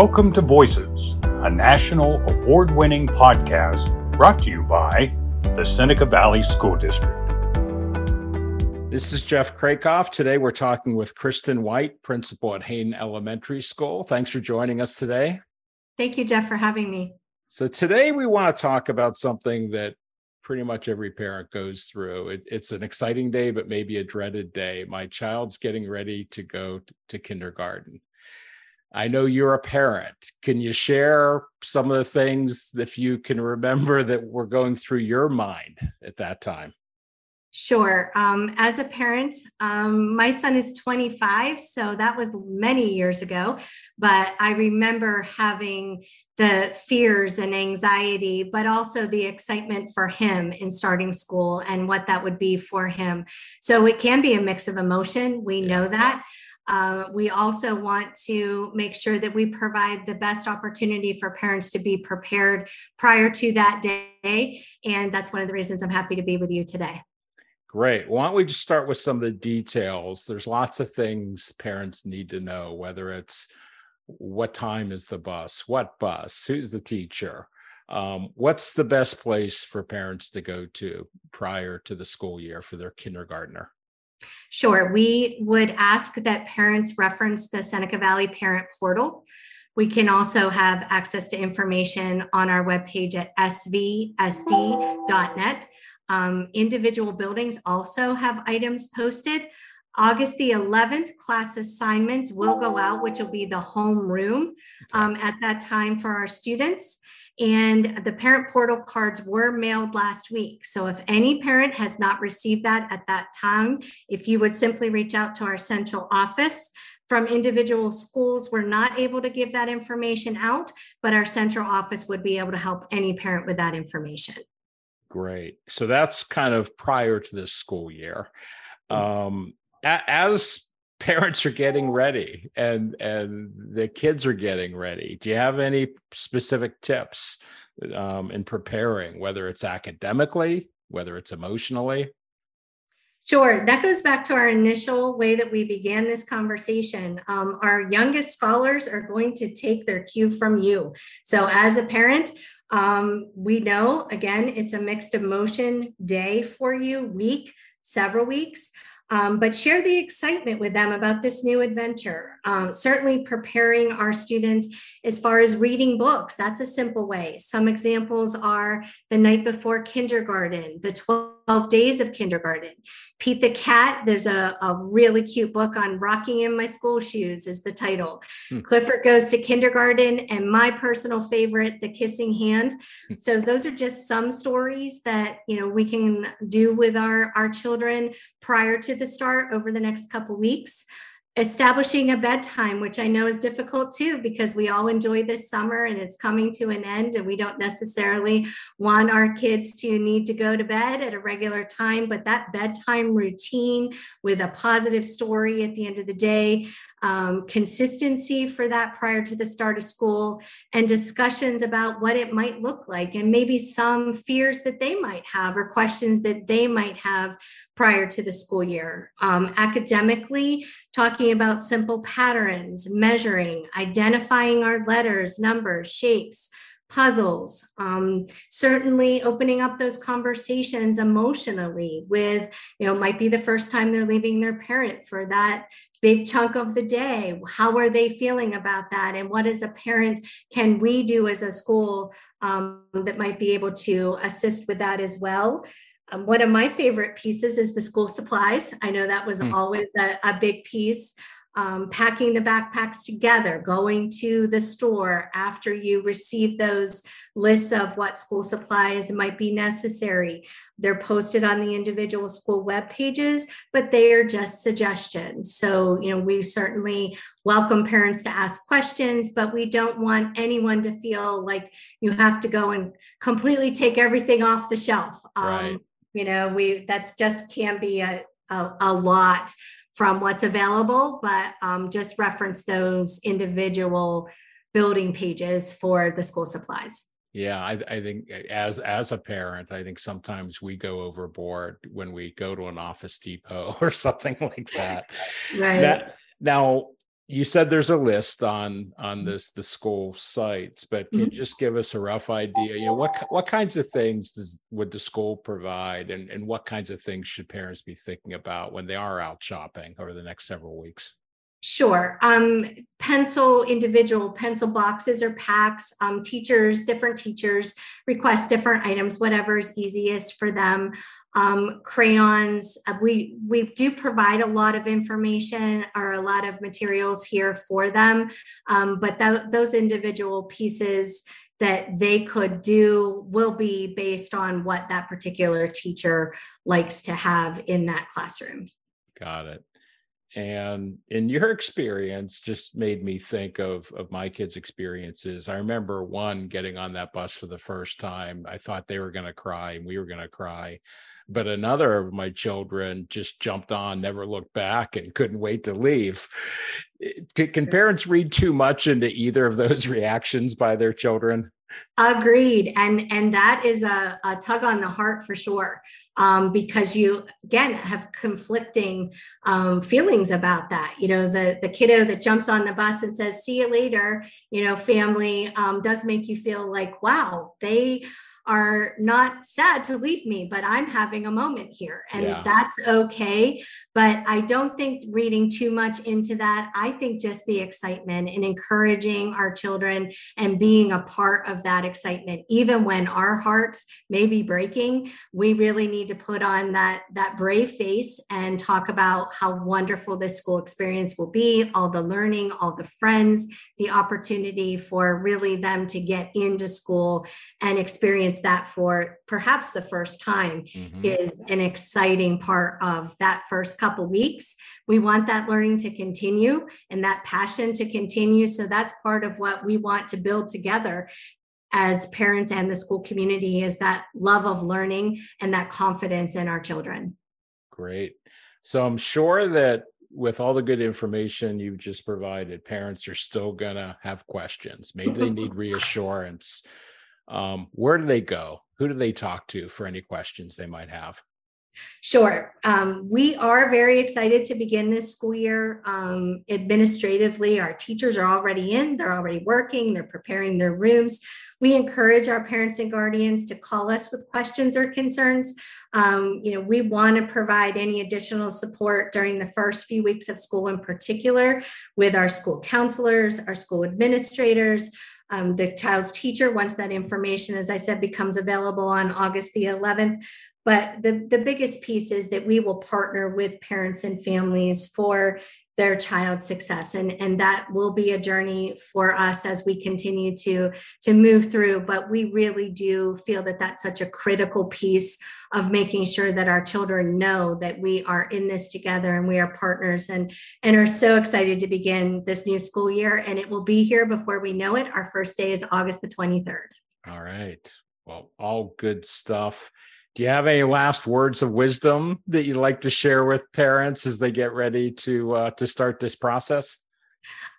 Welcome to Voices, a national award winning podcast brought to you by the Seneca Valley School District. This is Jeff Krakoff. Today we're talking with Kristen White, principal at Haine Elementary School. Thanks for joining us today. Thank you, Jeff, for having me. So, today we want to talk about something that pretty much every parent goes through. It, it's an exciting day, but maybe a dreaded day. My child's getting ready to go to kindergarten. I know you're a parent. Can you share some of the things, if you can remember, that were going through your mind at that time? Sure. Um, as a parent, um, my son is 25, so that was many years ago. But I remember having the fears and anxiety, but also the excitement for him in starting school and what that would be for him. So it can be a mix of emotion. We know that. Uh, we also want to make sure that we provide the best opportunity for parents to be prepared prior to that day. And that's one of the reasons I'm happy to be with you today. Great. Why don't we just start with some of the details? There's lots of things parents need to know, whether it's what time is the bus, what bus, who's the teacher, um, what's the best place for parents to go to prior to the school year for their kindergartner? Sure. We would ask that parents reference the Seneca Valley Parent Portal. We can also have access to information on our webpage at svsd.net. Um, individual buildings also have items posted. August the 11th, class assignments will go out, which will be the home room um, at that time for our students. And the parent portal cards were mailed last week. So if any parent has not received that at that time, if you would simply reach out to our central office, from individual schools, we're not able to give that information out, but our central office would be able to help any parent with that information. Great. So that's kind of prior to this school year. Yes. Um, as parents are getting ready and and the kids are getting ready do you have any specific tips um, in preparing whether it's academically whether it's emotionally Sure. That goes back to our initial way that we began this conversation. Um, our youngest scholars are going to take their cue from you. So, as a parent, um, we know, again, it's a mixed emotion day for you, week, several weeks. Um, but share the excitement with them about this new adventure. Um, certainly, preparing our students as far as reading books, that's a simple way. Some examples are The Night Before Kindergarten, The 12 Days of Kindergarten. Pete the Cat, there's a, a really cute book on Rocking in My School Shoes, is the title. Hmm. Clifford Goes to Kindergarten, and my personal favorite, The Kissing Hand. Hmm. So, those are just some stories that you know we can do with our, our children prior to the start over the next couple weeks establishing a bedtime, which I know is difficult too, because we all enjoy this summer and it's coming to an end, and we don't necessarily want our kids to need to go to bed at a regular time. But that bedtime routine with a positive story at the end of the day, um, consistency for that prior to the start of school, and discussions about what it might look like, and maybe some fears that they might have or questions that they might have prior to the school year. Um, academically, talking about simple patterns, measuring, identifying our letters, numbers, shapes, puzzles. Um, certainly opening up those conversations emotionally with, you know, might be the first time they're leaving their parent for that big chunk of the day. How are they feeling about that? And what as a parent can we do as a school um, that might be able to assist with that as well? Um, one of my favorite pieces is the school supplies. I know that was mm. always a, a, big piece. Um, packing the backpacks together, going to the store after you receive those lists of what school supplies might be necessary. They're posted on the individual school web pages, but they are just suggestions. So, you know, we certainly welcome parents to ask questions, but we don't want anyone to feel like you have to go and completely take everything off the shelf. Um, right you know we that's just can be a, a, a lot from what's available but um, just reference those individual building pages for the school supplies. Yeah I, I think as as a parent i think sometimes we go overboard when we go to an office depot or something like that. Right. That, now you said there's a list on on Mm-hmm. this the school sites but can you Mhm. just give us a rough idea you know what what kinds of things does would the school provide and and what kinds of things should parents be thinking about when they are out shopping over the next several weeks Sure. Um, pencil, individual pencil boxes or packs. Um, teachers, different teachers request different items, whatever is easiest for them. Um, crayons. Uh, we we do provide a lot of information or a lot of materials here for them, um, but tho- those individual pieces that they could do will be based on what that particular teacher likes to have in that classroom. got it and in your experience just made me think of of my kids experiences. I remember one getting on that bus for the first time. I thought they were going to cry and we were going to cry but another of my children just jumped on never looked back and couldn't wait to leave. Eh, can, can parents read too much into either of those reactions by their children Agreed, and and that is a, a tug on the heart for sure, um, because you again have conflicting um, feelings about that. You know, the the kiddo that jumps on the bus and says "see you later," you know, family um, does make you feel like, wow, they are not sad to leave me, but I'm having a moment here, and Yeah. that's okay. But I don't think reading too much into that. I think just the excitement and encouraging our children and being a part of that excitement even when our hearts may be breaking we really need to put on that that brave face and talk about how wonderful this school experience will be all the learning all the friends the opportunity for really them to get into school and experience that for perhaps the first time Mhm. is an exciting part of that first couple weeks. We want that learning to continue and that passion to continue. So that's part of what we want to build together as parents and the school community is that love of learning and that confidence in our children. Great. So I'm sure that with all the good information you've just provided, parents are still going to have questions. Maybe they need reassurance. Um, where do they go? Who do they talk to for any questions they might have? Sure. Um, we are very excited to begin this school year. Um, administratively, our teachers are already in, they're already working, they're preparing their rooms. We encourage our parents and guardians to call us with questions or concerns. Um, you know, we want to provide any additional support during the first few weeks of school, in particular, with our school counselors, our school administrators, um, the child's teacher, once that information, as I said, becomes available on August the 11th. But the, the biggest piece is that we will partner with parents and families for their child's success. And, and that will be a journey for us as we continue to, to move through. But we really do feel that that's such a critical piece of making sure that our children know that we are in this together and we are partners and, and are so excited to begin this new school year. And it will be here before we know it. Our first day is August the 23rd. All right. Well, all good stuff. Do you have any last words of wisdom that you'd like to share with parents as they get ready to uh, to start this process?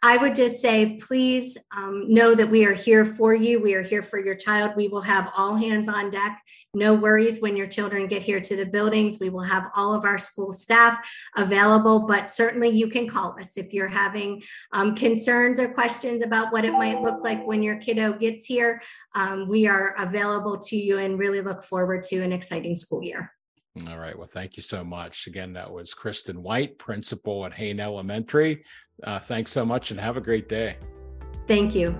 I would just say, please um, know that we are here for you. We are here for your child. We will have all hands on deck. No worries when your children get here to the buildings. We will have all of our school staff available, but certainly you can call us if you're having um, concerns or questions about what it might look like when your kiddo gets here. Um, we are available to you and really look forward to an exciting school year. All right. Well, thank you so much. Again, that was Kristen White, principal at Haine Elementary. Uh, thanks so much and have a great day. Thank you.